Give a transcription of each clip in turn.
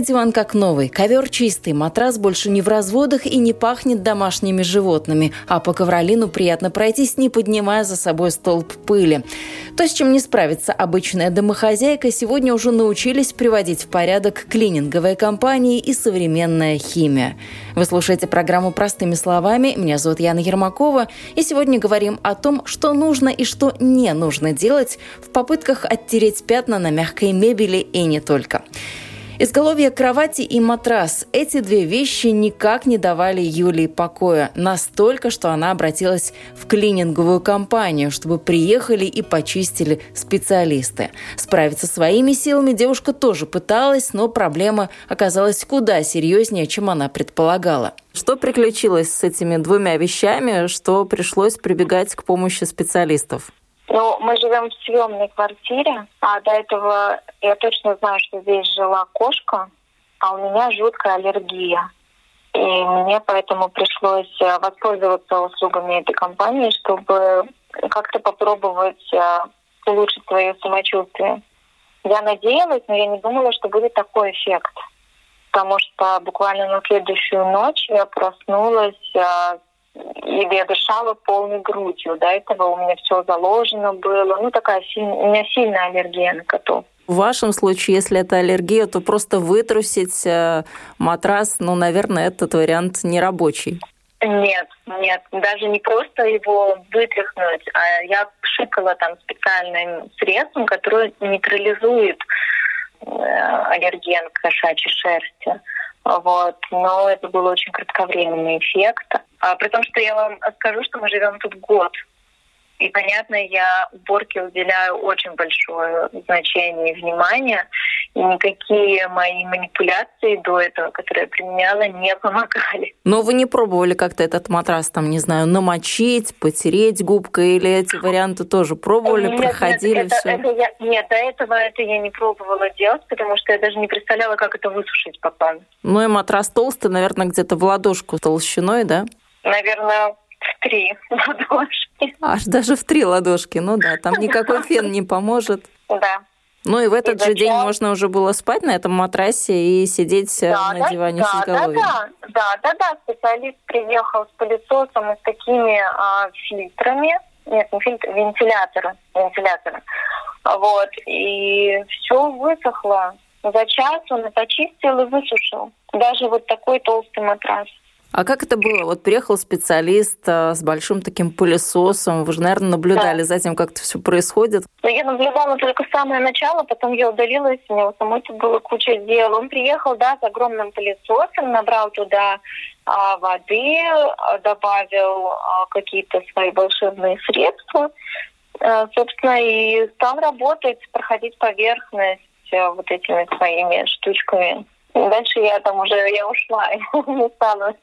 Старый диван как новый, ковер чистый, матрас больше не в разводах и не пахнет домашними животными, а по ковролину приятно пройтись, не поднимая за собой столб пыли. То, с чем не справится обычная домохозяйка, сегодня уже научились приводить в порядок клининговые компании и современная химия. Вы слушаете программу «Простыми словами». Меня зовут Яна Ермакова. И сегодня говорим о том, что нужно и что не нужно делать в попытках оттереть пятна на мягкой мебели и не только. Изголовье кровати и матрас – эти две вещи никак не давали Юлии покоя. Настолько, что она обратилась в клининговую компанию, чтобы приехали и почистили специалисты. Справиться своими силами девушка тоже пыталась, но проблема оказалась куда серьезнее, чем она предполагала. Что приключилось с этими двумя вещами, что пришлось прибегать к помощи специалистов? Ну, мы живем в съемной квартире, а до этого я точно знаю, что здесь жила кошка, а у меня жуткая аллергия. И мне поэтому пришлось э, воспользоваться услугами этой компании, чтобы как-то попробовать э, улучшить свое самочувствие. Я надеялась, но я не думала, что будет такой эффект. Потому что буквально на следующую ночь я проснулась э, или я дышала полной грудью. До этого у меня все заложено было. Ну, такая сильная, у меня сильная аллергия на котов. В вашем случае, если это аллергия, то просто вытрусить э, матрас, ну, наверное, этот вариант не рабочий. Нет, нет, даже не просто его вытряхнуть, а я пшикала там специальным средством, которое нейтрализует э, аллерген кошачьей шерсти. Вот. Но это был очень кратковременный эффект. А, при том, что я вам скажу, что мы живем тут год. И, понятно, я уборке уделяю очень большое значение и внимание. И никакие мои манипуляции до этого, которые я применяла, не помогали. Но вы не пробовали как-то этот матрас, там, не знаю, намочить, потереть губкой, или эти варианты тоже пробовали, нет, проходили нет, все? Это, это я, нет, до этого это я не пробовала делать, потому что я даже не представляла, как это высушить потом. Ну и матрас толстый, наверное, где-то в ладошку толщиной, да? Наверное, в три ладошки. Аж даже в три ладошки, ну да, там никакой фен не поможет. Да. Ну и в этот и же день можно уже было спать на этом матрасе и сидеть э, да, на да, диване да, с головой. Да, да, да, да, специалист приехал с пылесосом и с такими а, фильтрами, нет, не фильтры, вентиляторы, вентиляторы. Вот, и все высохло. За час он это очистил и высушил. Даже вот такой толстый матрас. А как это было? Вот приехал специалист а, с большим таким пылесосом. Вы же, наверное, наблюдали да. за тем, как это все происходит. Ну, я наблюдала только самое начало, потом я удалилась, у меня самой было куча дел. Он приехал, да, с огромным пылесосом, набрал туда а, воды, а, добавил а, какие-то свои волшебные средства, а, собственно, и стал работать, проходить поверхность а, вот этими своими штучками. Дальше я там уже, я ушла, не стала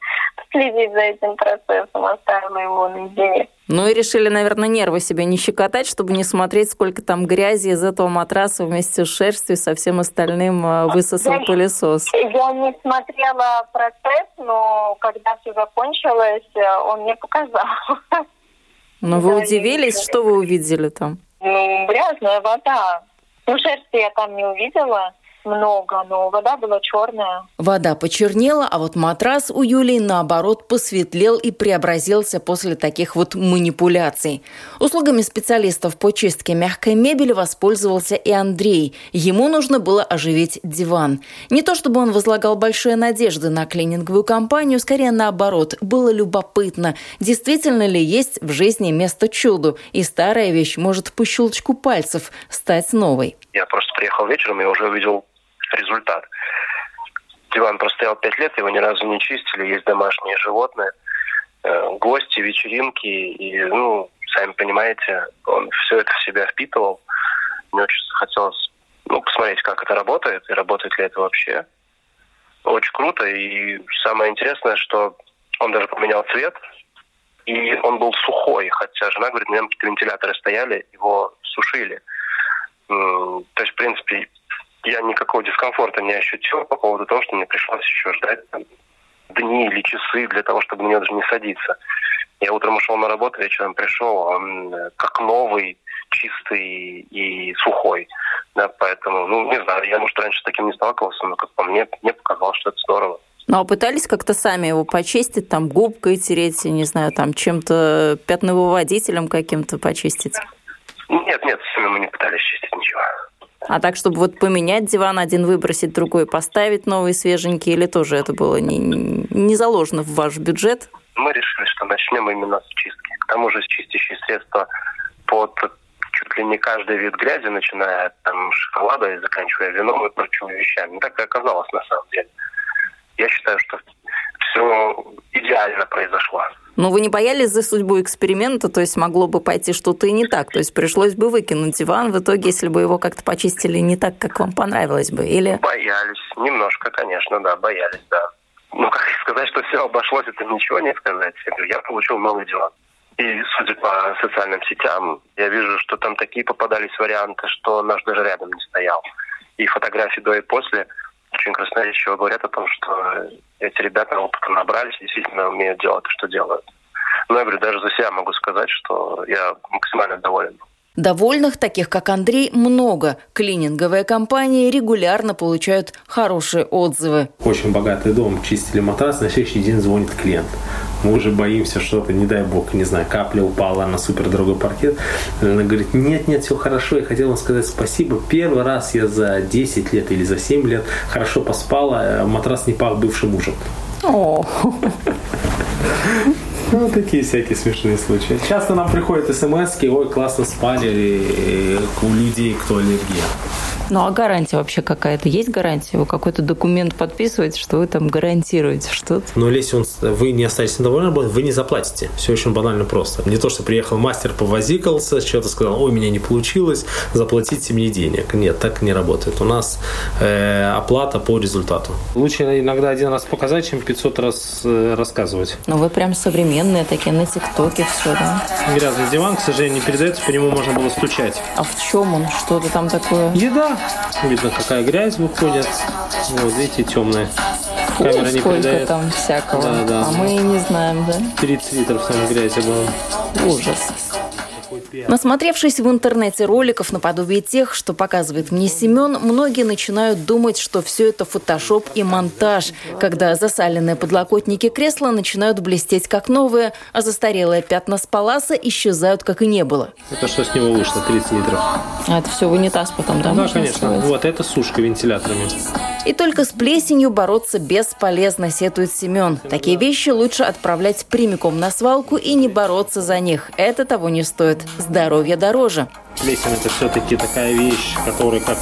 следить за этим процессом, оставила его наедине. Ну и решили, наверное, нервы себе не щекотать, чтобы не смотреть, сколько там грязи из этого матраса вместе с шерстью со всем остальным а, высосал я, пылесос. Я не смотрела процесс, но когда все закончилось, он мне показал. Но вы удивились, что вы увидели там? Ну, грязная вода. Ну, шерсти я там не увидела много, но вода была черная. Вода почернела, а вот матрас у Юлии, наоборот, посветлел и преобразился после таких вот манипуляций. Услугами специалистов по чистке мягкой мебели воспользовался и Андрей. Ему нужно было оживить диван. Не то чтобы он возлагал большие надежды на клининговую компанию, скорее наоборот. Было любопытно, действительно ли есть в жизни место чуду, и старая вещь может по щелчку пальцев стать новой. Я просто приехал вечером и уже увидел результат. Диван простоял пять лет, его ни разу не чистили, есть домашние животные, э, гости, вечеринки, и, ну, сами понимаете, он все это в себя впитывал. Мне очень хотелось ну, посмотреть, как это работает, и работает ли это вообще. Очень круто, и самое интересное, что он даже поменял цвет, и он был сухой, хотя жена говорит, на какие-то вентиляторы стояли, его сушили. То есть, в принципе, я никакого дискомфорта не ощутил по поводу того, что мне пришлось еще ждать там, дни или часы для того, чтобы мне даже не садиться. Я утром ушел на работу, вечером пришел, он э, как новый, чистый и сухой. Да, поэтому, ну, не знаю, я, может, раньше с таким не сталкивался, но как по мне, мне показалось, что это здорово. Ну, а пытались как-то сами его почистить, там, губкой тереть, не знаю, там, чем-то пятновыводителем каким-то почистить? Нет, нет, сами мы не пытались чистить ничего. А так, чтобы вот поменять диван, один выбросить, другой поставить новый свеженький, или тоже это было не, не заложено в ваш бюджет? Мы решили, что начнем именно с чистки. К тому же чистящие средства под чуть ли не каждый вид грязи, начиная от там, шоколада и заканчивая вином и прочими вещами. Так и оказалось на самом деле. Я считаю, что произошло. Но вы не боялись за судьбу эксперимента, то есть могло бы пойти что-то и не так, то есть пришлось бы выкинуть диван в итоге, если бы его как-то почистили не так, как вам понравилось бы, или? Боялись, немножко, конечно, да, боялись, да. Ну, как сказать, что все обошлось, это ничего не сказать. Я получил новый диван. И, судя по социальным сетям, я вижу, что там такие попадались варианты, что наш даже рядом не стоял. И фотографии до и после очень красноречиво говорят о том, что эти ребята опыта набрались, действительно умеют делать то, что делают. Но я говорю, даже за себя могу сказать, что я максимально доволен. Довольных, таких как Андрей, много. Клининговые компании регулярно получают хорошие отзывы. Очень богатый дом, чистили матрас, на следующий день звонит клиент. Мы уже боимся что-то, не дай бог, не знаю, капля упала на супер дорогой паркет. Она говорит, нет, нет, все хорошо, я хотела вам сказать спасибо. Первый раз я за 10 лет или за 7 лет хорошо поспала, а матрас не пах бывшим мужем. О. Ну, такие всякие смешные случаи. Часто нам приходят смс ой, классно спали, у людей, кто аллергия. Ну а гарантия вообще какая-то? Есть гарантия? Вы какой-то документ подписываете, что вы там гарантируете что-то? Но если он, вы не останетесь недовольны, вы не заплатите. Все очень банально просто. Не то, что приехал мастер, повозикался, что-то сказал, ой, у меня не получилось, заплатите мне денег. Нет, так не работает. У нас э, оплата по результату. Лучше иногда один раз показать, чем 500 раз э, рассказывать. Ну вы прям современные такие, на ТикТоке все, да? Грязный диван, к сожалению, не передается, по нему можно было стучать. А в чем он? Что-то там такое? Еда. Видно, какая грязь выходит. Вот, видите, темная. Камера не Сколько передает. там всякого. Да, да. А мы не знаем, да? 30 литров там грязи было. Ужас. Насмотревшись в интернете роликов наподобие тех, что показывает мне Семен, многие начинают думать, что все это фотошоп и монтаж, когда засаленные подлокотники кресла начинают блестеть как новые, а застарелые пятна с паласа исчезают как и не было. Это что с него вышло, 30 литров? А это все в унитаз потом, да? Да, конечно. Сказать? Вот это сушка вентиляторами. И только с плесенью бороться бесполезно, сетует Семен. Такие вещи лучше отправлять прямиком на свалку и не бороться за них. Это того не стоит здоровье дороже. Плесень это все-таки такая вещь, которая как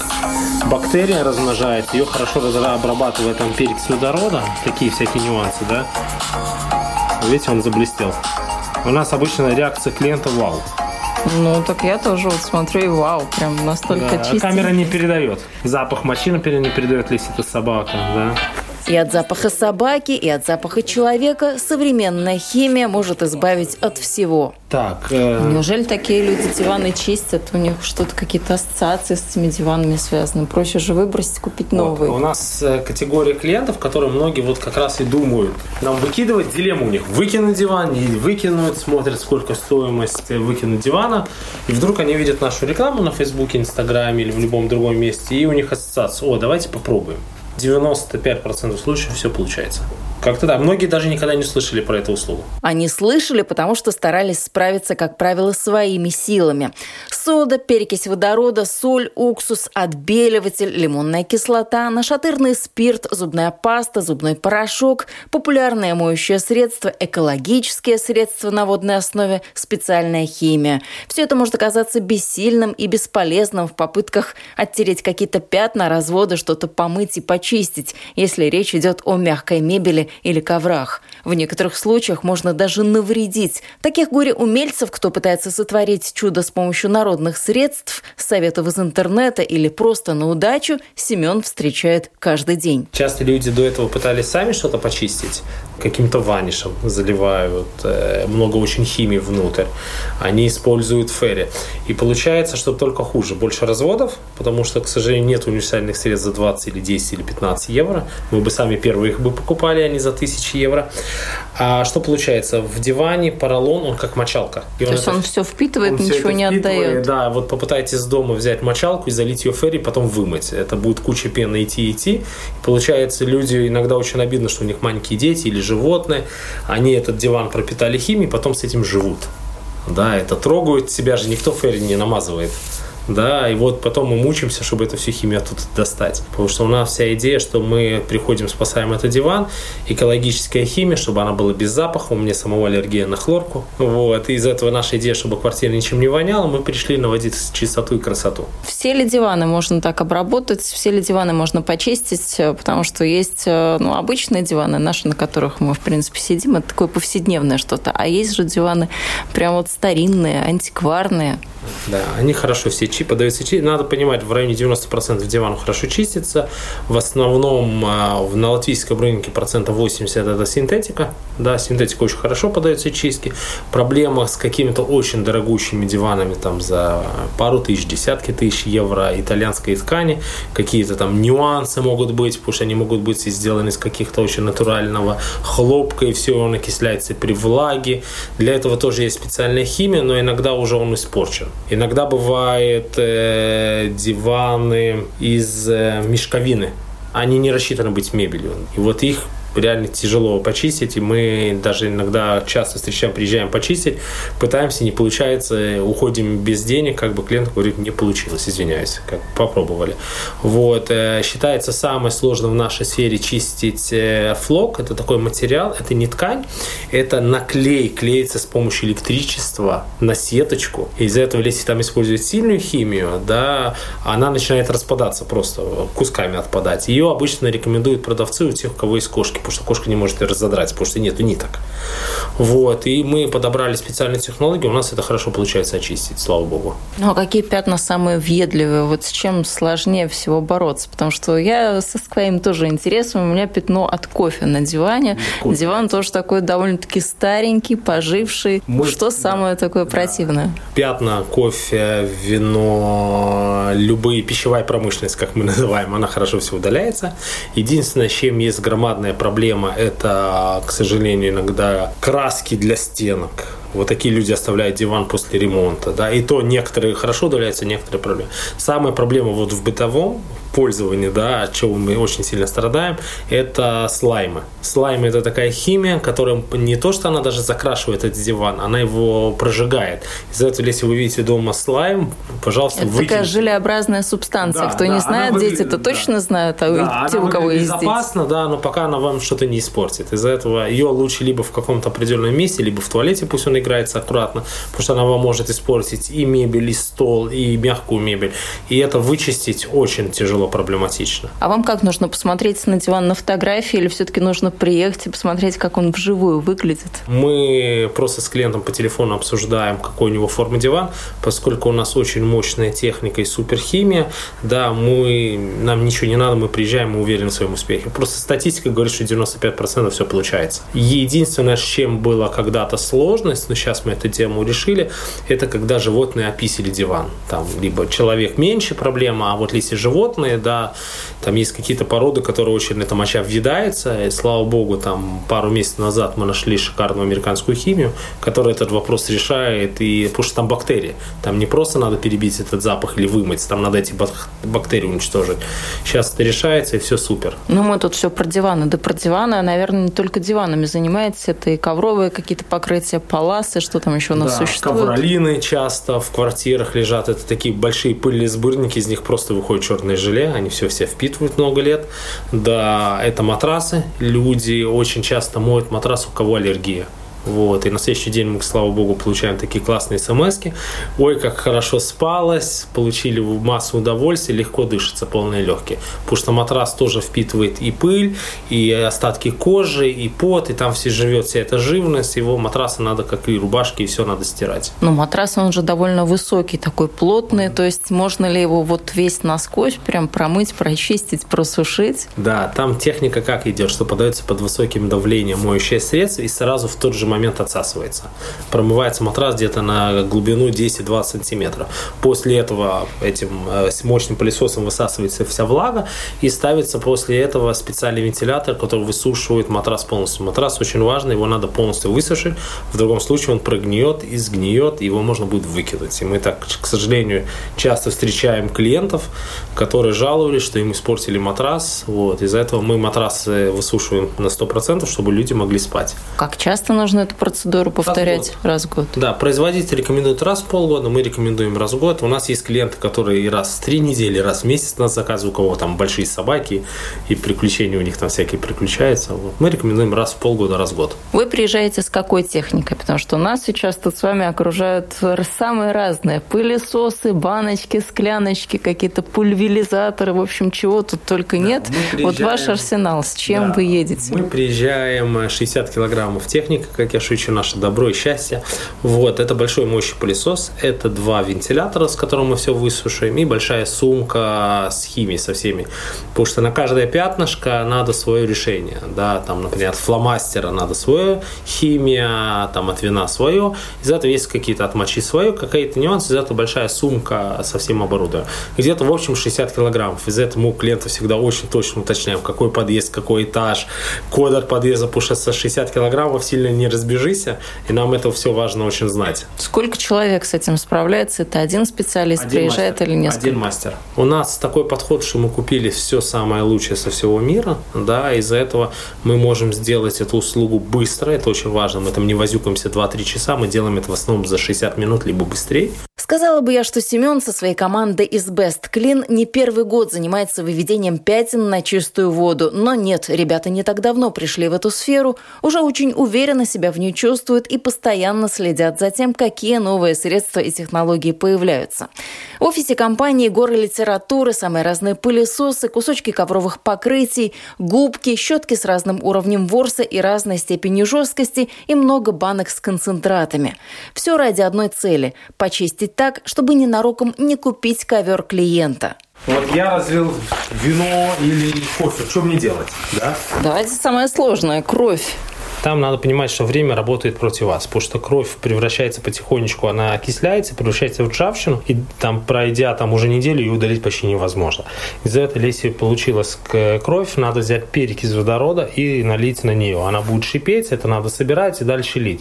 бактерия размножает. Ее хорошо обрабатывает там перекись водорода. Такие всякие нюансы, да. Видите, он заблестел. У нас обычная реакция клиента вау. Ну, так я тоже вот смотрю и вау, прям настолько да, чистенький. камера не передает. Запах машины не передает, если это собака, да. И от запаха собаки, и от запаха человека современная химия может избавить от всего. Так. Э... Неужели такие люди диваны чистят? У них что-то какие-то ассоциации с этими диванами связаны. Проще же выбросить, купить новые. Вот. У нас э, категория клиентов, которые многие вот как раз и думают. Нам выкидывать дилемму у них. Выкинуть диван, не выкинуть, смотрят, сколько стоимость выкинуть дивана. И вдруг они видят нашу рекламу на Фейсбуке, Инстаграме или в любом другом месте. И у них ассоциация. О, давайте попробуем. 95% случаев все получается. Как-то да. Многие даже никогда не слышали про эту услугу. Они слышали, потому что старались справиться, как правило, своими силами. Сода, перекись водорода, соль, уксус, отбеливатель, лимонная кислота, нашатырный спирт, зубная паста, зубной порошок, популярное моющее средство, экологические средства на водной основе, специальная химия. Все это может оказаться бессильным и бесполезным в попытках оттереть какие-то пятна, разводы, что-то помыть и почистить, если речь идет о мягкой мебели или коврах. В некоторых случаях можно даже навредить. Таких горе-умельцев, кто пытается сотворить чудо с помощью народных средств, советов из интернета или просто на удачу, Семен встречает каждый день. Часто люди до этого пытались сами что-то почистить, каким-то ванишем заливают, э, много очень химии внутрь. Они используют ферри. И получается, что только хуже. Больше разводов, потому что, к сожалению, нет универсальных средств за 20 или 10 или 15 евро. Мы бы сами первые их бы покупали, а не за 1000 евро. А что получается? В диване поролон, он как мочалка. И То он есть это, он все впитывает, он ничего не отдает. Да, вот попытайтесь дома взять мочалку и залить ее ферри, потом вымыть. Это будет куча пены идти идти. Получается, люди иногда очень обидно, что у них маленькие дети или животные, они этот диван пропитали химией, потом с этим живут. Да, это трогают, себя же никто ферри не намазывает да, и вот потом мы мучимся, чтобы эту всю химию оттуда достать. Потому что у нас вся идея, что мы приходим, спасаем этот диван, экологическая химия, чтобы она была без запаха, у меня самого аллергия на хлорку. Вот, и из этого наша идея, чтобы квартира ничем не воняла, мы пришли наводить чистоту и красоту. Все ли диваны можно так обработать, все ли диваны можно почистить, потому что есть э, ну, обычные диваны, наши, на которых мы, в принципе, сидим, это такое повседневное что-то, а есть же диваны прям вот старинные, антикварные. Да, они хорошо все чипы подаются чистить. Надо понимать, в районе 90% диванов хорошо чистится. В основном а, на латвийском рынке процентов 80 это синтетика. Да, синтетика очень хорошо подается чистки. Проблема с какими-то очень дорогущими диванами там за пару тысяч, десятки тысяч евро итальянской ткани. Какие-то там нюансы могут быть, потому что они могут быть сделаны из каких-то очень натурального хлопка, и все он окисляется при влаге. Для этого тоже есть специальная химия, но иногда уже он испорчен. Иногда бывает э, диваны из э, мешковины. Они не рассчитаны быть мебелью. И вот их реально тяжело почистить, и мы даже иногда часто встречаем, приезжаем почистить, пытаемся, не получается, уходим без денег, как бы клиент говорит, не получилось, извиняюсь, как попробовали. Вот. Э, считается самое сложное в нашей сфере чистить э, флок, это такой материал, это не ткань, это наклей, клеится с помощью электричества на сеточку, из-за этого, если там использовать сильную химию, да, она начинает распадаться просто, кусками отпадать. Ее обычно рекомендуют продавцы у тех, у кого есть кошки, потому что кошка не может ее разодрать, потому что нету ниток. Вот, и мы подобрали специальные технологии, у нас это хорошо получается очистить, слава богу. Ну, а какие пятна самые въедливые? Вот с чем сложнее всего бороться? Потому что я со своим тоже интересом, у меня пятно от кофе на диване. Кофе. Диван тоже такой довольно-таки старенький, поживший. Мы... Что самое да. такое противное? Пятна, кофе, вино, любые пищевая промышленность, как мы называем, она хорошо все удаляется. Единственное, с чем есть громадная проблема, проблема – это, к сожалению, иногда краски для стенок. Вот такие люди оставляют диван после ремонта. Да? И то некоторые хорошо удаляются, некоторые проблемы. Самая проблема вот в бытовом, пользовании, да, от чего мы очень сильно страдаем, это слаймы. Слаймы – это такая химия, которая не то, что она даже закрашивает этот диван, она его прожигает. Из-за этого, если вы видите дома слайм, пожалуйста, Это выкиньте. такая желеобразная субстанция. Да, Кто да, не знает, вы... дети это да. точно знают, а да, те, у кого есть безопасно, дети. да, но пока она вам что-то не испортит. Из-за этого ее лучше либо в каком-то определенном месте, либо в туалете, пусть он играется аккуратно, потому что она вам может испортить и мебель, и стол, и мягкую мебель. И это вычистить очень тяжело было проблематично. А вам как нужно посмотреть на диван на фотографии или все-таки нужно приехать и посмотреть, как он вживую выглядит? Мы просто с клиентом по телефону обсуждаем, какой у него формы диван, поскольку у нас очень мощная техника и суперхимия, да, мы, нам ничего не надо, мы приезжаем, мы уверены в своем успехе. Просто статистика говорит, что 95% все получается. Единственное, с чем была когда-то сложность, но сейчас мы эту тему решили, это когда животные описали диван. Там либо человек меньше проблема, а вот если животные, да, там есть какие-то породы, которые очень эта моча въедается, и слава богу, там пару месяцев назад мы нашли шикарную американскую химию, которая этот вопрос решает, и потому что там бактерии, там не просто надо перебить этот запах или вымыть, там надо эти бактерии уничтожить. Сейчас это решается, и все супер. Ну, мы тут все про диваны, да про диваны, наверное, не только диванами занимаетесь, это и ковровые какие-то покрытия, паласы, что там еще у нас да, существует? ковролины часто в квартирах лежат, это такие большие пыльные сборники, из них просто выходит черное желе, они все все впитывают много лет. Да, это матрасы. Люди очень часто моют матрас, у кого аллергия. Вот. И на следующий день мы, слава богу, получаем такие классные смс -ки. Ой, как хорошо спалось, получили массу удовольствия, легко дышится, полные легкие. Потому что матрас тоже впитывает и пыль, и остатки кожи, и пот, и там все живет вся эта живность. Его матрасы надо, как и рубашки, и все надо стирать. Но матрас, он же довольно высокий, такой плотный. То есть можно ли его вот весь насквозь прям промыть, прочистить, просушить? Да, там техника как идет, что подается под высоким давлением моющее средство и сразу в тот же момент отсасывается. Промывается матрас где-то на глубину 10-20 сантиметров. После этого этим э, мощным пылесосом высасывается вся влага и ставится после этого специальный вентилятор, который высушивает матрас полностью. Матрас очень важный, его надо полностью высушить, в другом случае он прогниет и сгниет, его можно будет выкинуть. И мы так, к сожалению, часто встречаем клиентов, которые жаловались, что им испортили матрас. Вот. Из-за этого мы матрасы высушиваем на 100%, чтобы люди могли спать. Как часто нужно эту процедуру повторять? Раз в год. Да, производитель рекомендует раз в полгода, мы рекомендуем раз в год. У нас есть клиенты, которые раз в три недели, раз в месяц нас заказывают, у кого там большие собаки, и приключения у них там всякие приключаются. Вот. Мы рекомендуем раз в полгода, раз в год. Вы приезжаете с какой техникой? Потому что у нас сейчас тут с вами окружают самые разные. Пылесосы, баночки, скляночки, какие-то пульверизаторы, в общем, чего тут только нет. Да, вот ваш арсенал, с чем да, вы едете? Мы приезжаем 60 килограммов техника, как я шучу, наше добро и счастье. Вот, это большой мощный пылесос, это два вентилятора, с которым мы все высушим, и большая сумка с химией со всеми. Потому что на каждое пятнышко надо свое решение. Да, там, например, от фломастера надо свое химия, там от вина свое. Из этого есть какие-то отмочи свое, какие-то нюансы. Из этого большая сумка со всем оборудованием. Где-то, в общем, 60 килограммов. Из этого мы у клиента всегда очень точно уточняем, какой подъезд, какой этаж, код от подъезда, потому что со 60 килограммов сильно не разбежися, и нам это все важно очень знать. Сколько человек с этим справляется? Это один специалист один приезжает мастер. или несколько? Один мастер. У нас такой подход, что мы купили все самое лучшее со всего мира, да, из-за этого мы можем сделать эту услугу быстро, это очень важно, мы там не возюкаемся 2-3 часа, мы делаем это в основном за 60 минут, либо быстрее. Сказала бы я, что Семен со своей командой из Best Clean не первый год занимается выведением пятен на чистую воду. Но нет, ребята не так давно пришли в эту сферу, уже очень уверенно себя в ней чувствуют и постоянно следят за тем, какие новые средства и технологии появляются. В офисе компании горы литературы, самые разные пылесосы, кусочки ковровых покрытий, губки, щетки с разным уровнем ворса и разной степенью жесткости и много банок с концентратами. Все ради одной цели – почистить так, чтобы ненароком не купить ковер клиента. Вот я разлил вино или кофе. Что мне делать? Да? Давайте самое сложное – кровь. Там надо понимать, что время работает против вас, потому что кровь превращается потихонечку, она окисляется, превращается в ржавчину, и там, пройдя там уже неделю, ее удалить почти невозможно. Из-за этого, если получилась кровь, надо взять перекись водорода и налить на нее. Она будет шипеть, это надо собирать и дальше лить.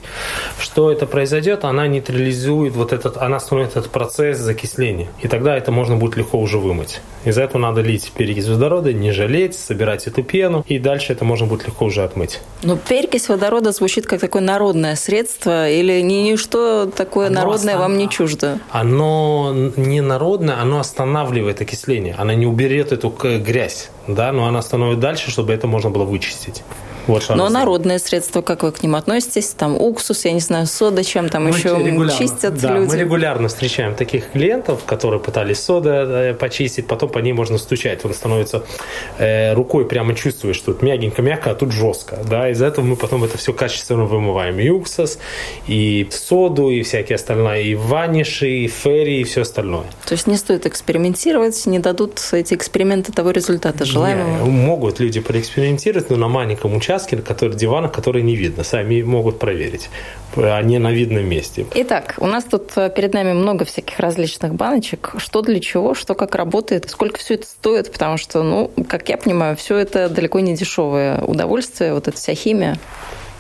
Что это произойдет? Она нейтрализует вот этот, она остановит этот процесс закисления. И тогда это можно будет легко уже вымыть. Из-за этого надо лить перекись водорода, не жалеть, собирать эту пену, и дальше это можно будет легко уже отмыть. Но перекись водорода звучит как такое народное средство, или ни ничто такое оно народное остан... вам не чуждо? Оно не народное, оно останавливает окисление. Оно не уберет эту грязь, да, но оно остановит дальше, чтобы это можно было вычистить. Вот Но народные средства, как вы к ним относитесь? Там уксус, я не знаю, сода, чем там мы еще чистят да, люди? мы регулярно встречаем таких клиентов, которые пытались сода э, почистить, потом по ней можно стучать. Он становится э, рукой прямо чувствуешь, что тут мягенько-мягко, а тут жестко. Да? Из-за этого мы потом это все качественно вымываем. И уксус, и соду, и всякие остальные, и ваниши, и ферри, и все остальное. То есть не стоит экспериментировать, не дадут эти эксперименты того результата желаемого? Не, могут люди проэкспериментировать, но на маленьком участке участки, которые, диванах, которые не видно. Сами могут проверить. Они на видном месте. Итак, у нас тут э, перед нами много всяких различных баночек. Что для чего, что как работает, сколько все это стоит, потому что, ну, как я понимаю, все это далеко не дешевое удовольствие, вот эта вся химия.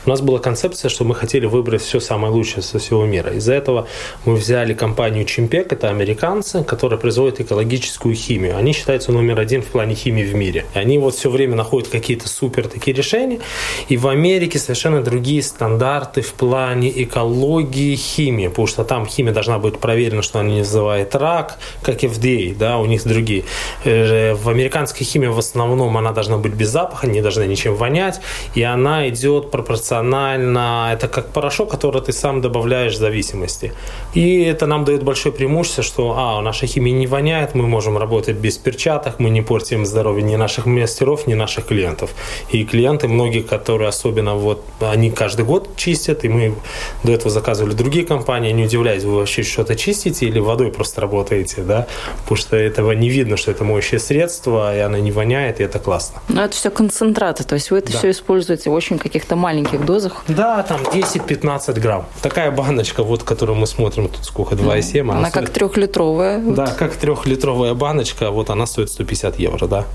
У нас была концепция, что мы хотели выбрать все самое лучшее со всего мира. Из-за этого мы взяли компанию Чимпек, это американцы, которые производят экологическую химию. Они считаются номер один в плане химии в мире. И они вот все время находят какие-то супер такие решения. И в Америке совершенно другие стандарты в плане экологии химии, потому что там химия должна быть проверена, что она не вызывает рак, как FDA, да, у них другие. Э, в американской химии в основном она должна быть без запаха, не должна ничем вонять, и она идет пропорционально функционально, это как порошок, который ты сам добавляешь в зависимости. И это нам дает большое преимущество, что а, наша химия не воняет, мы можем работать без перчаток, мы не портим здоровье ни наших мастеров, ни наших клиентов. И клиенты, многие, которые особенно вот, они каждый год чистят, и мы до этого заказывали другие компании, не удивляюсь, вы вообще что-то чистите или водой просто работаете, да, потому что этого не видно, что это моющее средство, и оно не воняет, и это классно. Но это все концентраты, то есть вы это да. все используете в очень каких-то маленьких дозах? Да, там 10-15 грамм. Такая баночка, вот, которую мы смотрим, тут сколько, 2,7. Она, она стоит... как трехлитровая. Да, как трехлитровая баночка, вот она стоит 150 евро, да.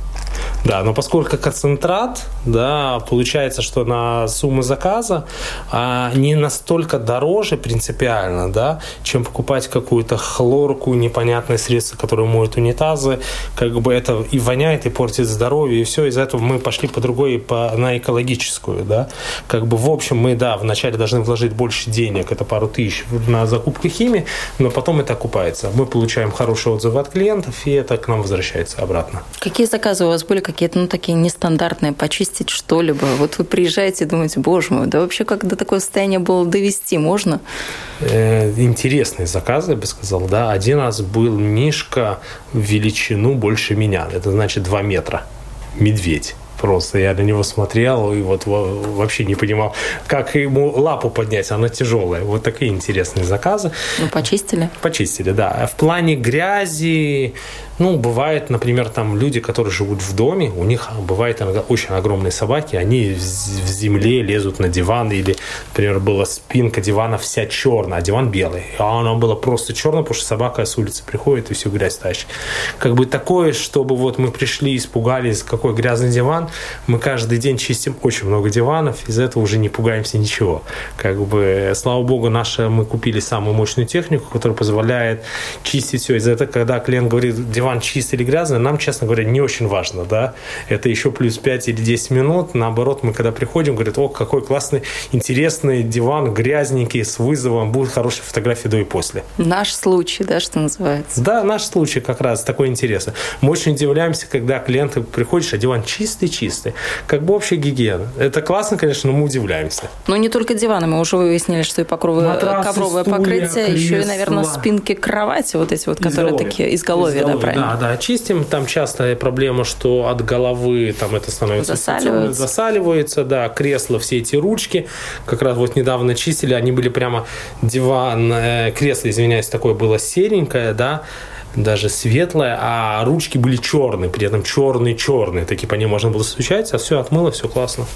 Да, но поскольку концентрат, да, получается, что на сумму заказа а, не настолько дороже принципиально, да, чем покупать какую-то хлорку, непонятное средство, которое моет унитазы, как бы это и воняет, и портит здоровье, и все, из-за этого мы пошли по другой, по, на экологическую, да, как бы в общем мы, да, вначале должны вложить больше денег, это пару тысяч на закупку химии, но потом это окупается. Мы получаем хорошие отзывы от клиентов, и это к нам возвращается обратно. Какие заказы у вас были какие-то, ну, такие нестандартные, почистить что-либо? Вот вы приезжаете и думаете, боже мой, да вообще как до такого состояния было довести можно? Э, интересные заказы, я бы сказал, да. Один раз был Мишка величину больше меня, это значит 2 метра, медведь просто. Я на него смотрел и вот вообще не понимал, как ему лапу поднять, она тяжелая. Вот такие интересные заказы. Ну, почистили? Почистили, да. В плане грязи, ну, бывает, например, там люди, которые живут в доме, у них бывает иногда очень огромные собаки, они в земле лезут на диван, или, например, была спинка дивана вся черная, а диван белый. А она была просто черная, потому что собака с улицы приходит и всю грязь тащит. Как бы такое, чтобы вот мы пришли, испугались, какой грязный диван, мы каждый день чистим очень много диванов, из этого уже не пугаемся ничего. Как бы, слава богу, наша, мы купили самую мощную технику, которая позволяет чистить все. Из-за этого, когда клиент говорит, диван диван чистый или грязный, нам, честно говоря, не очень важно, да. Это еще плюс 5 или 10 минут. Наоборот, мы когда приходим, говорят, о, какой классный, интересный диван, грязненький, с вызовом, будут хорошие фотографии до и после. Наш случай, да, что называется. Да, наш случай как раз такой интересный. Мы очень удивляемся, когда клиенты приходишь, а диван чистый-чистый. Как бы общая гигиена. Это классно, конечно, но мы удивляемся. Но не только диваны, мы уже выяснили, что и покровы, Матрасы, ковровое стулья, покрытие, кресла. еще и, наверное, спинки кровати, вот эти вот, которые изголовья. такие изголовья, изголовья, да, правильно? Да, да, чистим. Там частая проблема, что от головы там это становится засаливается. засаливается, да, кресла, все эти ручки. Как раз вот недавно чистили, они были прямо диван, э, кресло, извиняюсь, такое было серенькое, да, даже светлое, а ручки были черные, при этом черные-черные, такие по ним можно было стучать, а все отмыло, все классно.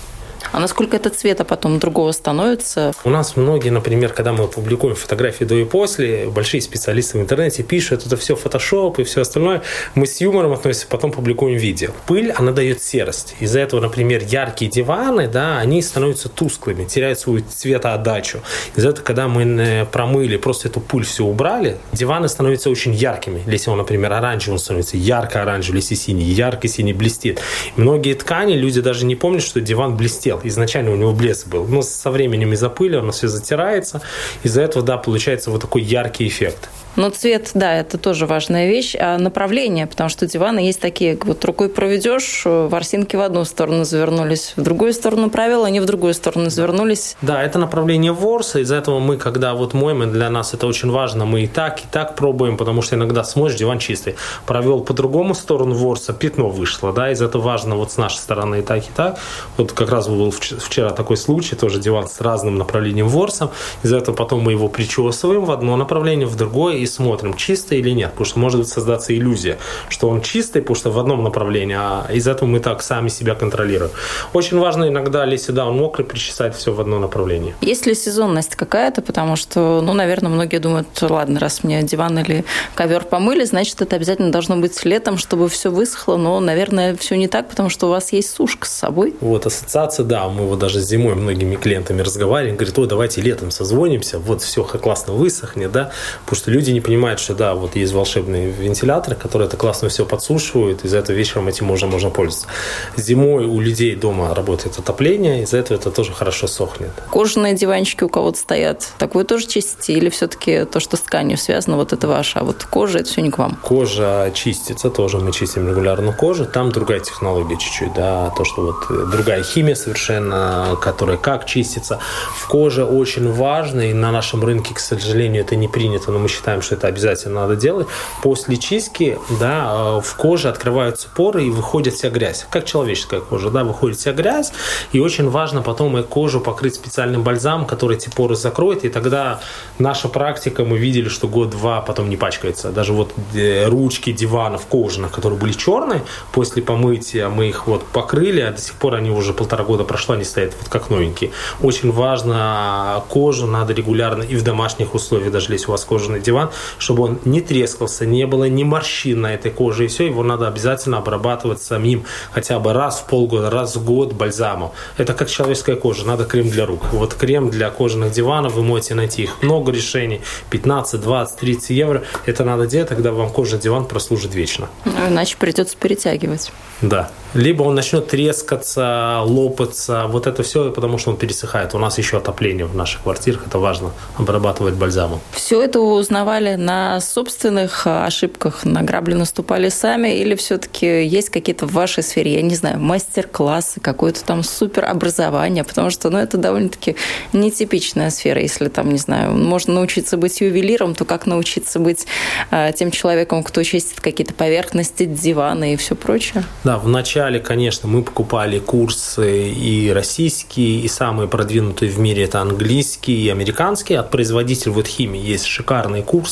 А насколько это цвета потом другого становится? У нас многие, например, когда мы публикуем фотографии до и после, большие специалисты в интернете пишут, это все фотошоп и все остальное. Мы с юмором относимся, потом публикуем видео. Пыль, она дает серость. Из-за этого, например, яркие диваны, да, они становятся тусклыми, теряют свою цветоотдачу. Из-за этого, когда мы э, промыли, просто эту пыль все убрали, диваны становятся очень яркими. Если он, например, оранжевый, он становится ярко-оранжевый, если синий, ярко-синий блестит. Многие ткани, люди даже не помнят, что диван блестел изначально у него блеск был. Но со временем из-за пыли оно все затирается. Из-за этого, да, получается вот такой яркий эффект. Но цвет, да, это тоже важная вещь. А направление, потому что диваны есть такие, вот рукой проведешь, э, ворсинки в одну сторону завернулись, в другую сторону провел, они в другую сторону завернулись. Да, это направление ворса. Из-за этого мы, когда вот моем, для нас это очень важно, мы и так, и так пробуем, потому что иногда смотришь, диван чистый. Провел по другому сторону ворса, пятно вышло, да, из за этого важно вот с нашей стороны и так, и так. Вот как раз был вчера такой случай, тоже диван с разным направлением ворсом. Из-за этого потом мы его причесываем в одно направление, в другое, и смотрим, чистый или нет. Потому что может создаться иллюзия, что он чистый, потому что в одном направлении, а из этого мы так сами себя контролируем. Очень важно иногда, если да, он мокрый, причесать все в одно направление. Есть ли сезонность какая-то? Потому что, ну, наверное, многие думают, ладно, раз мне диван или ковер помыли, значит, это обязательно должно быть летом, чтобы все высохло. Но, наверное, все не так, потому что у вас есть сушка с собой. Вот ассоциация, да, мы вот даже зимой многими клиентами разговариваем, говорит, о, давайте летом созвонимся, вот все классно высохнет, да, потому что люди не понимают, что да, вот есть волшебные вентиляторы, которые это классно все подсушивают, из-за этого вечером этим уже можно пользоваться. Зимой у людей дома работает отопление, из-за этого это тоже хорошо сохнет. Кожаные диванчики у кого-то стоят. Так вы тоже чистите? Или все-таки то, что с тканью связано, вот это ваше, а вот кожа, это все не к вам? Кожа чистится, тоже мы чистим регулярно кожу. Там другая технология чуть-чуть, да, то, что вот э, другая химия совершенно, которая как чистится. В коже очень важно, и на нашем рынке, к сожалению, это не принято, но мы считаем, что это обязательно надо делать. После чистки, да, э, в коже открываются поры и выходит вся грязь. Как человеческая кожа, да, выходит вся грязь, и очень важно потом кожу покрыть специальным бальзамом, который эти поры закроет, и тогда наша практика, мы видели, что год-два потом не пачкается. Даже вот э, ручки диванов кожаных, которые были черные, после помытия мы их вот покрыли, а до сих пор они уже полтора года прошло, они стоят вот как новенькие. Очень важно, кожу надо регулярно и в домашних условиях, даже если у вас кожаный диван, чтобы он не трескался, не было ни морщин на этой коже, и все, его надо обязательно обрабатывать самим хотя бы раз в полгода, раз в год бальзамом. Это как человеческая кожа, надо крем для рук. Вот крем для кожаных диванов, вы можете найти их много решений, 15, 20, 30 евро. Это надо делать, тогда вам кожаный диван прослужит вечно. Иначе придется перетягивать. Да. Либо он начнет трескаться, лопаться, вот это все, потому что он пересыхает. У нас еще отопление в наших квартирах, это важно, обрабатывать бальзамом. Все это вы узнавали на собственных а, ошибках, на грабли наступали сами, или все-таки есть какие-то в вашей сфере, я не знаю, мастер-классы, какое-то там суперобразование, потому что, ну, это довольно-таки нетипичная сфера, если там, не знаю, можно научиться быть ювелиром, то как научиться быть э, тем человеком, кто чистит какие-то поверхности, диваны и все прочее? Да, в начале, конечно, мы покупали курсы и российские, и самые продвинутые в мире это английские и американские. От производителей вот химии есть шикарные курсы.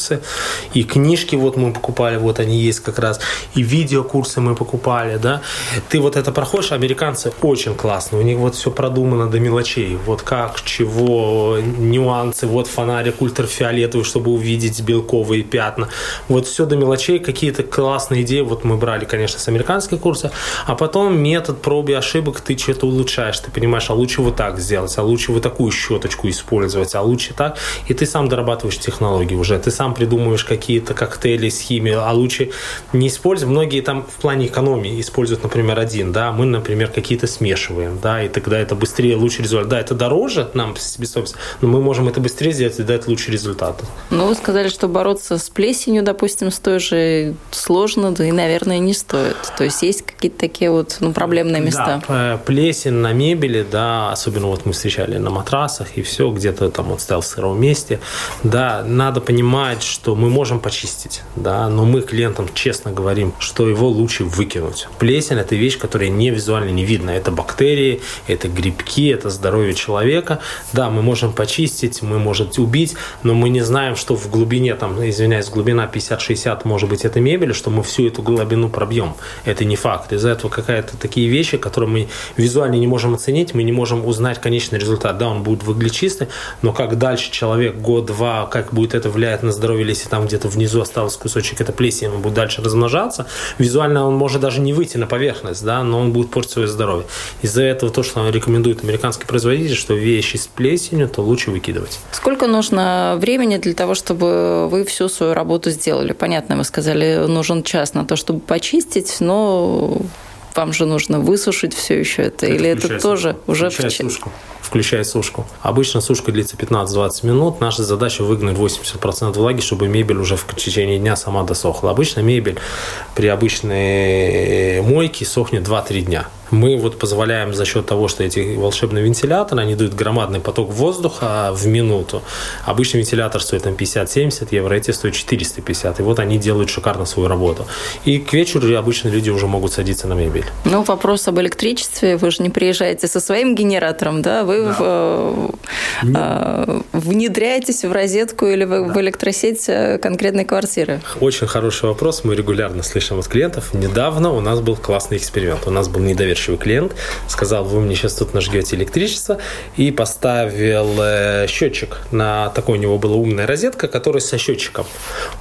И книжки вот мы покупали, вот они есть как раз. И видеокурсы мы покупали, да. Ты вот это проходишь, американцы очень классные. У них вот все продумано до мелочей. Вот как, чего, нюансы. Вот фонарик ультрафиолетовый, чтобы увидеть белковые пятна. Вот все до мелочей. Какие-то классные идеи. Вот мы брали, конечно, с американских курсов а потом метод проб и ошибок ты что-то улучшаешь, ты понимаешь, а лучше вот так сделать, а лучше вот такую щеточку использовать, а лучше так, и ты сам дорабатываешь технологии уже, ты сам придумываешь какие-то коктейли с химией, а лучше не использовать, многие там в плане экономии используют, например, один, да, мы, например, какие-то смешиваем, да, и тогда это быстрее, лучше результат, да, это дороже нам себестоимость, но мы можем это быстрее сделать и дать лучший результат. Ну, вы сказали, что бороться с плесенью, допустим, с той же сложно, да и, наверное, не стоит. То есть есть какие-то такие вот ну, проблемные места. Да, плесень на мебели, да, особенно вот мы встречали на матрасах и все, где-то там вот стоял в сыром месте. Да, надо понимать, что мы можем почистить, да, но мы клиентам честно говорим, что его лучше выкинуть. Плесень – это вещь, которая не визуально не видно. Это бактерии, это грибки, это здоровье человека. Да, мы можем почистить, мы можем убить, но мы не знаем, что в глубине, там, извиняюсь, глубина 50-60 может быть это мебель, что мы всю эту глубину пробьем. Это не факт из-за этого какая-то такие вещи, которые мы визуально не можем оценить, мы не можем узнать конечный результат. Да, он будет выглядеть чистый, но как дальше человек год-два, как будет это влиять на здоровье, если там где-то внизу остался кусочек этой плесени, он будет дальше размножаться, визуально он может даже не выйти на поверхность, да, но он будет портить свое здоровье. Из-за этого то, что рекомендует американский производитель, что вещи с плесенью, то лучше выкидывать. Сколько нужно времени для того, чтобы вы всю свою работу сделали? Понятно, вы сказали, нужен час на то, чтобы почистить, но вам же нужно высушить все еще это, это или это тоже уже в... сушку включая сушку. Обычно сушка длится 15-20 минут. Наша задача выгнать 80% влаги, чтобы мебель уже в течение дня сама досохла. Обычно мебель при обычной мойке сохнет 2-3 дня мы вот позволяем за счет того, что эти волшебные вентиляторы, они дают громадный поток воздуха в минуту. Обычный вентилятор стоит там 50-70 евро, эти стоят 450. И вот они делают шикарно свою работу. И к вечеру обычно люди уже могут садиться на мебель. Ну, вопрос об электричестве. Вы же не приезжаете со своим генератором, да? Вы да. В, э, внедряетесь в розетку или в, да. в электросеть э, конкретной квартиры? Очень хороший вопрос. Мы регулярно слышим от клиентов. Недавно у нас был классный эксперимент. У нас был недоверчивый доверчивый клиент, сказал, вы мне сейчас тут нажгете электричество, и поставил э, счетчик. На такой у него была умная розетка, которая со счетчиком.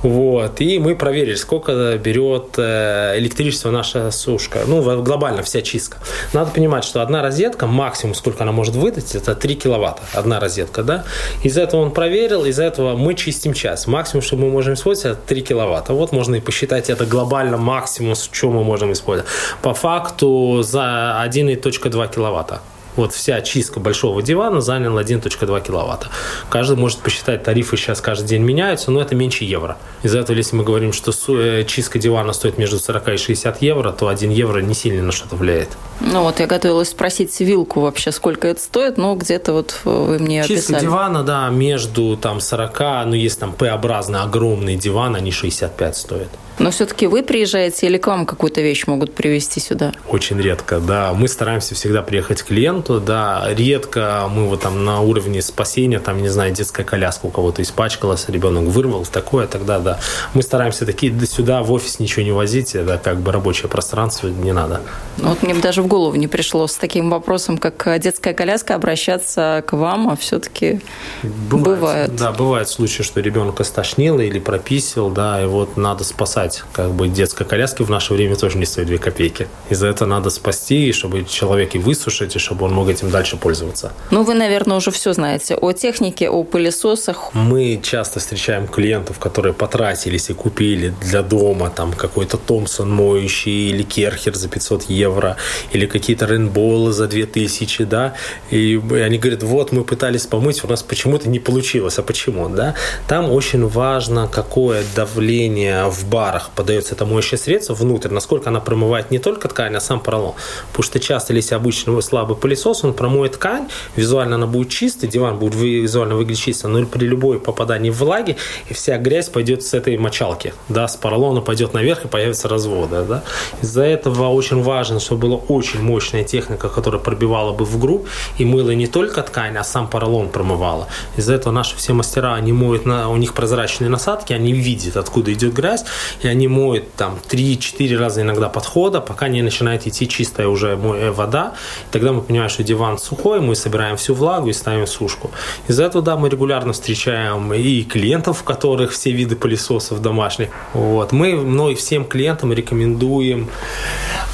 Вот. И мы проверили, сколько берет э, электричество наша сушка. Ну, глобально вся чистка. Надо понимать, что одна розетка, максимум, сколько она может выдать, это 3 киловатта. Одна розетка, да? Из этого он проверил, из этого мы чистим час. Максимум, что мы можем использовать, это 3 киловатта. Вот можно и посчитать это глобально максимум, что мы можем использовать. По факту за 1,2 киловатта. Вот вся чистка большого дивана заняла 1.2 киловатта. Каждый может посчитать, тарифы сейчас каждый день меняются, но это меньше евро. Из-за этого, если мы говорим, что э, чистка дивана стоит между 40 и 60 евро, то 1 евро не сильно на что-то влияет. Ну вот я готовилась спросить вилку вообще, сколько это стоит, но где-то вот вы мне Чистка описали. дивана, да, между там 40, ну есть там П-образный огромный диван, они 65 стоят. Но все-таки вы приезжаете или к вам какую-то вещь могут привезти сюда? Очень редко, да. Мы стараемся всегда приехать к клиенту, да. Редко мы вот там на уровне спасения, там, не знаю, детская коляска у кого-то испачкалась, ребенок вырвал, такое, тогда, да. Мы стараемся такие сюда в офис ничего не возить, это как бы рабочее пространство, не надо. Ну, вот мне даже в голову не пришло с таким вопросом, как детская коляска, обращаться к вам, а все-таки бывает. бывает. Да, бывает случаи, что ребенка стошнило или прописил, да, и вот надо спасать спасать. Как бы детской коляски в наше время тоже не стоит 2 копейки. И за это надо спасти, чтобы человек и высушить, и чтобы он мог этим дальше пользоваться. Ну, вы, наверное, уже все знаете о технике, о пылесосах. Мы часто встречаем клиентов, которые потратились и купили для дома там какой-то Томпсон моющий или Керхер за 500 евро, или какие-то рейнболы за 2000, да, и они говорят, вот мы пытались помыть, у нас почему-то не получилось, а почему, да? Там очень важно, какое давление в барах парах подается это моющее средство внутрь, насколько она промывает не только ткань, а сам поролон. Потому что часто, если обычный слабый пылесос, он промоет ткань, визуально она будет чистой, диван будет визуально выглядеть чисто, но при любой попадании влаги, и вся грязь пойдет с этой мочалки, да, с поролона пойдет наверх и появятся разводы, да. Из-за этого очень важно, чтобы была очень мощная техника, которая пробивала бы в груб и мыла не только ткань, а сам поролон промывала. Из-за этого наши все мастера, они моют, на, у них прозрачные насадки, они видят, откуда идет грязь, и они моют там 3-4 раза иногда подхода, пока не начинает идти чистая уже э, вода. Тогда мы понимаем, что диван сухой, мы собираем всю влагу и ставим сушку. Из-за этого, да, мы регулярно встречаем и клиентов, у которых все виды пылесосов домашних. Вот. Мы мной всем клиентам рекомендуем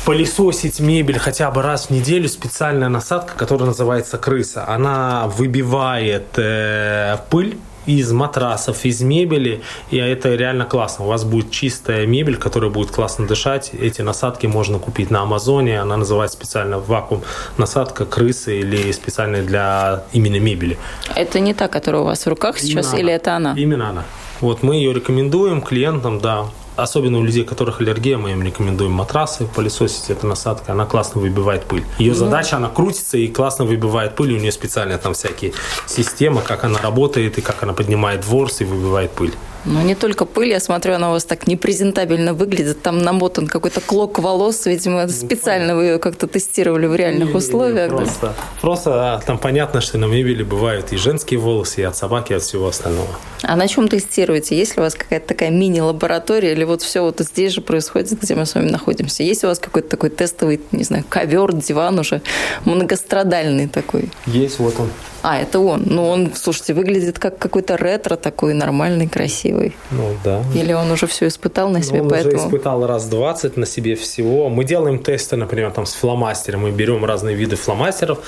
пылесосить мебель хотя бы раз в неделю специальная насадка, которая называется крыса. Она выбивает э, пыль из матрасов, из мебели, и это реально классно. У вас будет чистая мебель, которая будет классно дышать. Эти насадки можно купить на Амазоне. Она называется специально вакуум насадка крысы или специальная для именно мебели. Это не та, которая у вас в руках сейчас, именно или это она? Именно она. Вот мы ее рекомендуем клиентам, да. Особенно у людей, у которых аллергия, мы им рекомендуем матрасы пылесосить. Эта насадка, она классно выбивает пыль. Ее задача, она крутится и классно выбивает пыль. У нее специальная там всякие системы, как она работает и как она поднимает ворс и выбивает пыль. Ну, не только пыль, я смотрю, она у вас так непрезентабельно выглядит. Там намотан какой-то клок волос, видимо, специально вы ее как-то тестировали в реальных не, условиях. Не, просто, да? просто а, там понятно, что на мебели бывают и женские волосы, и от собаки, и от всего остального. А на чем тестируете? Есть ли у вас какая-то такая мини-лаборатория, или вот все вот здесь же происходит, где мы с вами находимся? Есть у вас какой-то такой тестовый, не знаю, ковер, диван уже многострадальный такой? Есть, вот он. А, это он. Ну, он, слушайте, выглядит как какой-то ретро такой, нормальный, красивый. Ну, да. Или он уже все испытал на себе, он поэтому... уже испытал раз 20 на себе всего. Мы делаем тесты, например, там с фломастером. Мы берем разные виды фломастеров,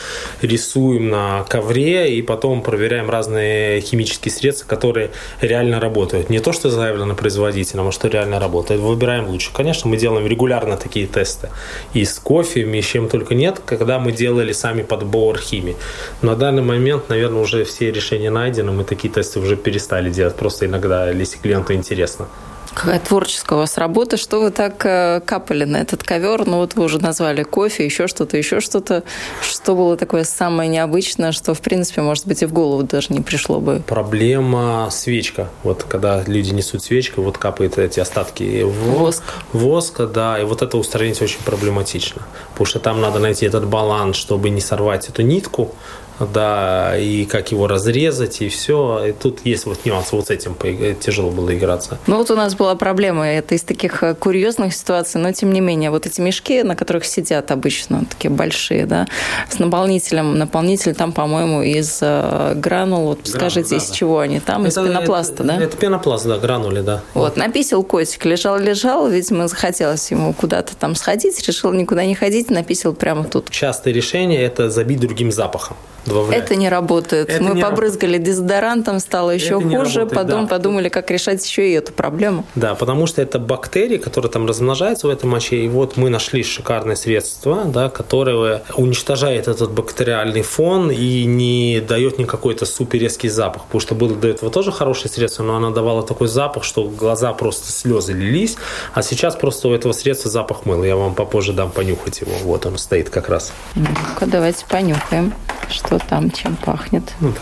рисуем на ковре и потом проверяем разные химические средства, которые реально работают. Не то, что заявлено производителем, а что реально работает. Выбираем лучше. Конечно, мы делаем регулярно такие тесты. И с кофе, и с чем только нет, когда мы делали сами подбор химии. На данный момент, наверное, уже все решения найдены, мы такие тесты уже перестали делать, просто иногда, если клиенту интересно. Какая творческая у вас работа. Что вы так э, капали на этот ковер? Ну, вот вы уже назвали кофе, еще что-то, еще что-то. Что было такое самое необычное, что, в принципе, может быть, и в голову даже не пришло бы? Проблема свечка. Вот когда люди несут свечку, вот капают эти остатки Воск. воска, да, и вот это устранить очень проблематично. Потому что там надо найти этот баланс, чтобы не сорвать эту нитку, да, и как его разрезать, и все. И тут есть вот нюанс, вот с этим тяжело было играться. Ну вот у нас была проблема. Это из таких э, курьезных ситуаций, но тем не менее, вот эти мешки, на которых сидят обычно, такие большие, да, с наполнителем. Наполнитель там, по-моему, из э, гранул. Вот скажите, да, из да. чего они? Там это, из пенопласта, это, да? Это пенопласт, да, гранули, да. Вот, написал котик, лежал-лежал, видимо, захотелось ему куда-то там сходить, решил никуда не ходить, написал прямо тут. Частое решение – это забить другим запахом добавлять. Это не работает. Это Мы не побрызгали работает. дезодорантом, стало еще это хуже. Работает, Потом да. подумали, как решать еще и эту проблему. Да, потому что это бактерии, которые там размножаются в этом моче. И вот мы нашли шикарное средство, да, которое уничтожает этот бактериальный фон и не дает никакой-то супер резкий запах. Потому что было до этого тоже хорошее средство, но оно давало такой запах, что глаза просто слезы лились. А сейчас просто у этого средства запах мыла. Я вам попозже дам понюхать его. Вот он стоит как раз. Ну-ка, давайте понюхаем, что там, чем пахнет? Ну,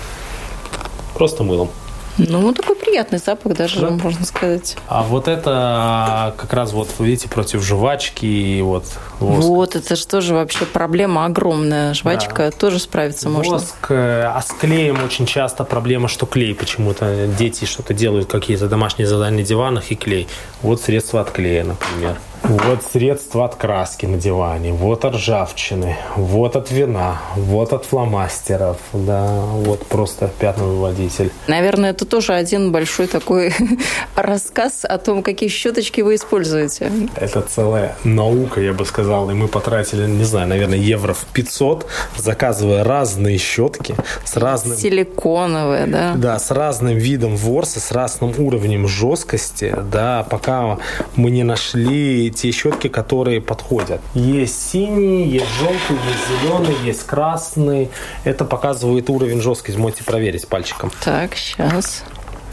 просто мылом. Ну, такой приятный запах даже, да. можно сказать. А вот это как раз вот, видите, против жвачки и вот воск. Вот, это же тоже вообще проблема огромная. Жвачка да. тоже справиться воск, можно. Воск, э, а с клеем очень часто проблема, что клей почему-то. Дети что-то делают, какие-то домашние задания на диванах и клей. Вот средство от клея, например. Вот средства от краски на диване, вот от ржавчины, вот от вина, вот от фломастеров, да, вот просто пятновыводитель. Наверное, это тоже один большой такой рассказ о том, какие щеточки вы используете. Это целая наука, я бы сказал, и мы потратили, не знаю, наверное, евро в 500, заказывая разные щетки с разным... Силиконовые, да? Да, с разным видом ворса, с разным уровнем жесткости, да, пока мы не нашли те щетки, которые подходят. Есть синий, есть желтый, есть зеленый, есть красный. Это показывает уровень жесткости. Можете проверить пальчиком. Так, сейчас.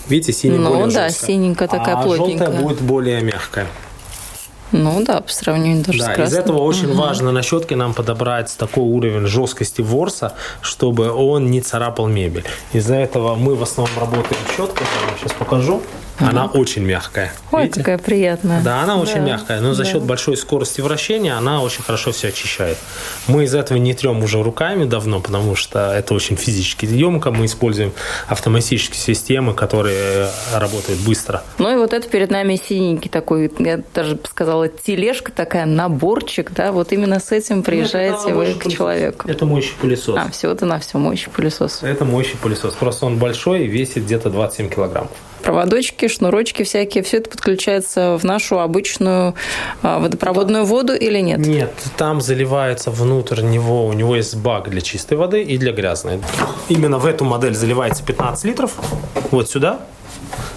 Видите, синий ну, более да, жесткая. синенькая такая а плотненькая. желтая будет более мягкая. Ну да, по сравнению даже да, с красным. из этого очень угу. важно на щетке нам подобрать такой уровень жесткости ворса, чтобы он не царапал мебель. Из-за этого мы в основном работаем щеткой. Я сейчас покажу. Угу. Она очень мягкая. Ой, Видите? какая приятная. Да, она очень да. мягкая, но за да. счет большой скорости вращения она очень хорошо все очищает. Мы из этого не трем уже руками давно, потому что это очень физически емко. Мы используем автоматические системы, которые работают быстро. Ну и вот это перед нами синенький такой, я даже сказала, тележка такая, наборчик, да, вот именно с этим приезжаете Нет, вы к пылесос. человеку. Это моющий пылесос. А, всего-то на все моющий пылесос. Это моющий пылесос. Просто он большой и весит где-то 27 килограммов проводочки, шнурочки всякие, все это подключается в нашу обычную а, водопроводную воду или нет? Нет, там заливается внутрь него, у него есть бак для чистой воды и для грязной. Именно в эту модель заливается 15 литров, вот сюда,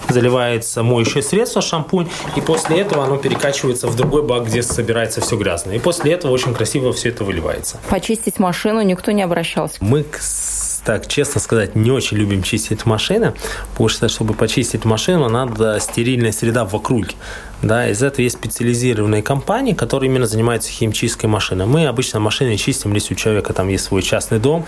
заливается моющее средство, шампунь, и после этого оно перекачивается в другой бак, где собирается все грязное. И после этого очень красиво все это выливается. Почистить машину никто не обращался? Мы, так честно сказать, не очень любим чистить машины, потому что, чтобы почистить машину, надо стерильная среда вокруг. Да, из этого есть специализированные компании, которые именно занимаются химчисткой машины. Мы обычно машины чистим, если у человека там есть свой частный дом,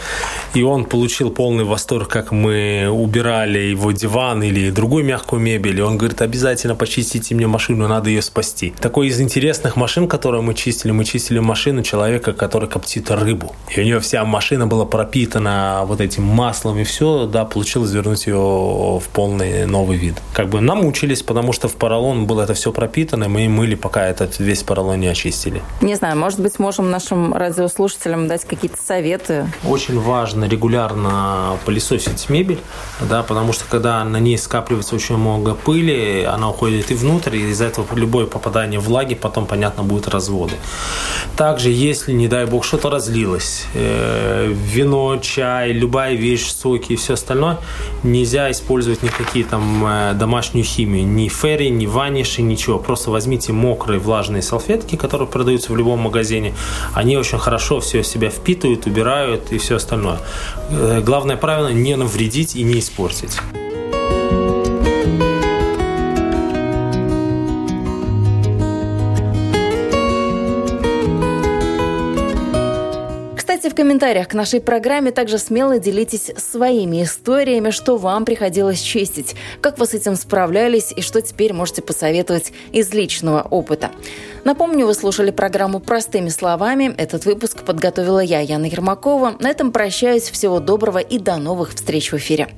и он получил полный восторг, как мы убирали его диван или другую мягкую мебель, и он говорит, обязательно почистите мне машину, надо ее спасти. Такой из интересных машин, которую мы чистили, мы чистили машину человека, который коптит рыбу. И у него вся машина была пропитана вот этим маслом, и все, да, получилось вернуть ее в полный новый вид. Как бы намучились, потому что в поролон было это все пропитаны, мы и мыли, пока этот весь поролон не очистили. Не знаю, может быть, можем нашим радиослушателям дать какие-то советы? Очень важно регулярно пылесосить мебель, да, потому что когда на ней скапливается очень много пыли, она уходит и внутрь, и из-за этого любое попадание влаги потом, понятно, будет разводы. Также, если, не дай бог, что-то разлилось, э, вино, чай, любая вещь, соки и все остальное, нельзя использовать никакие там э, домашнюю химию, ни ферри, ни ваниши, ничего ничего, просто возьмите мокрые влажные салфетки, которые продаются в любом магазине. Они очень хорошо все себя впитывают, убирают и все остальное. Э, главное правило – не навредить и не испортить. Комментариях к нашей программе также смело делитесь своими историями, что вам приходилось чистить, как вы с этим справлялись и что теперь можете посоветовать из личного опыта. Напомню, вы слушали программу «Простыми словами». Этот выпуск подготовила я, Яна Ермакова. На этом прощаюсь. Всего доброго и до новых встреч в эфире.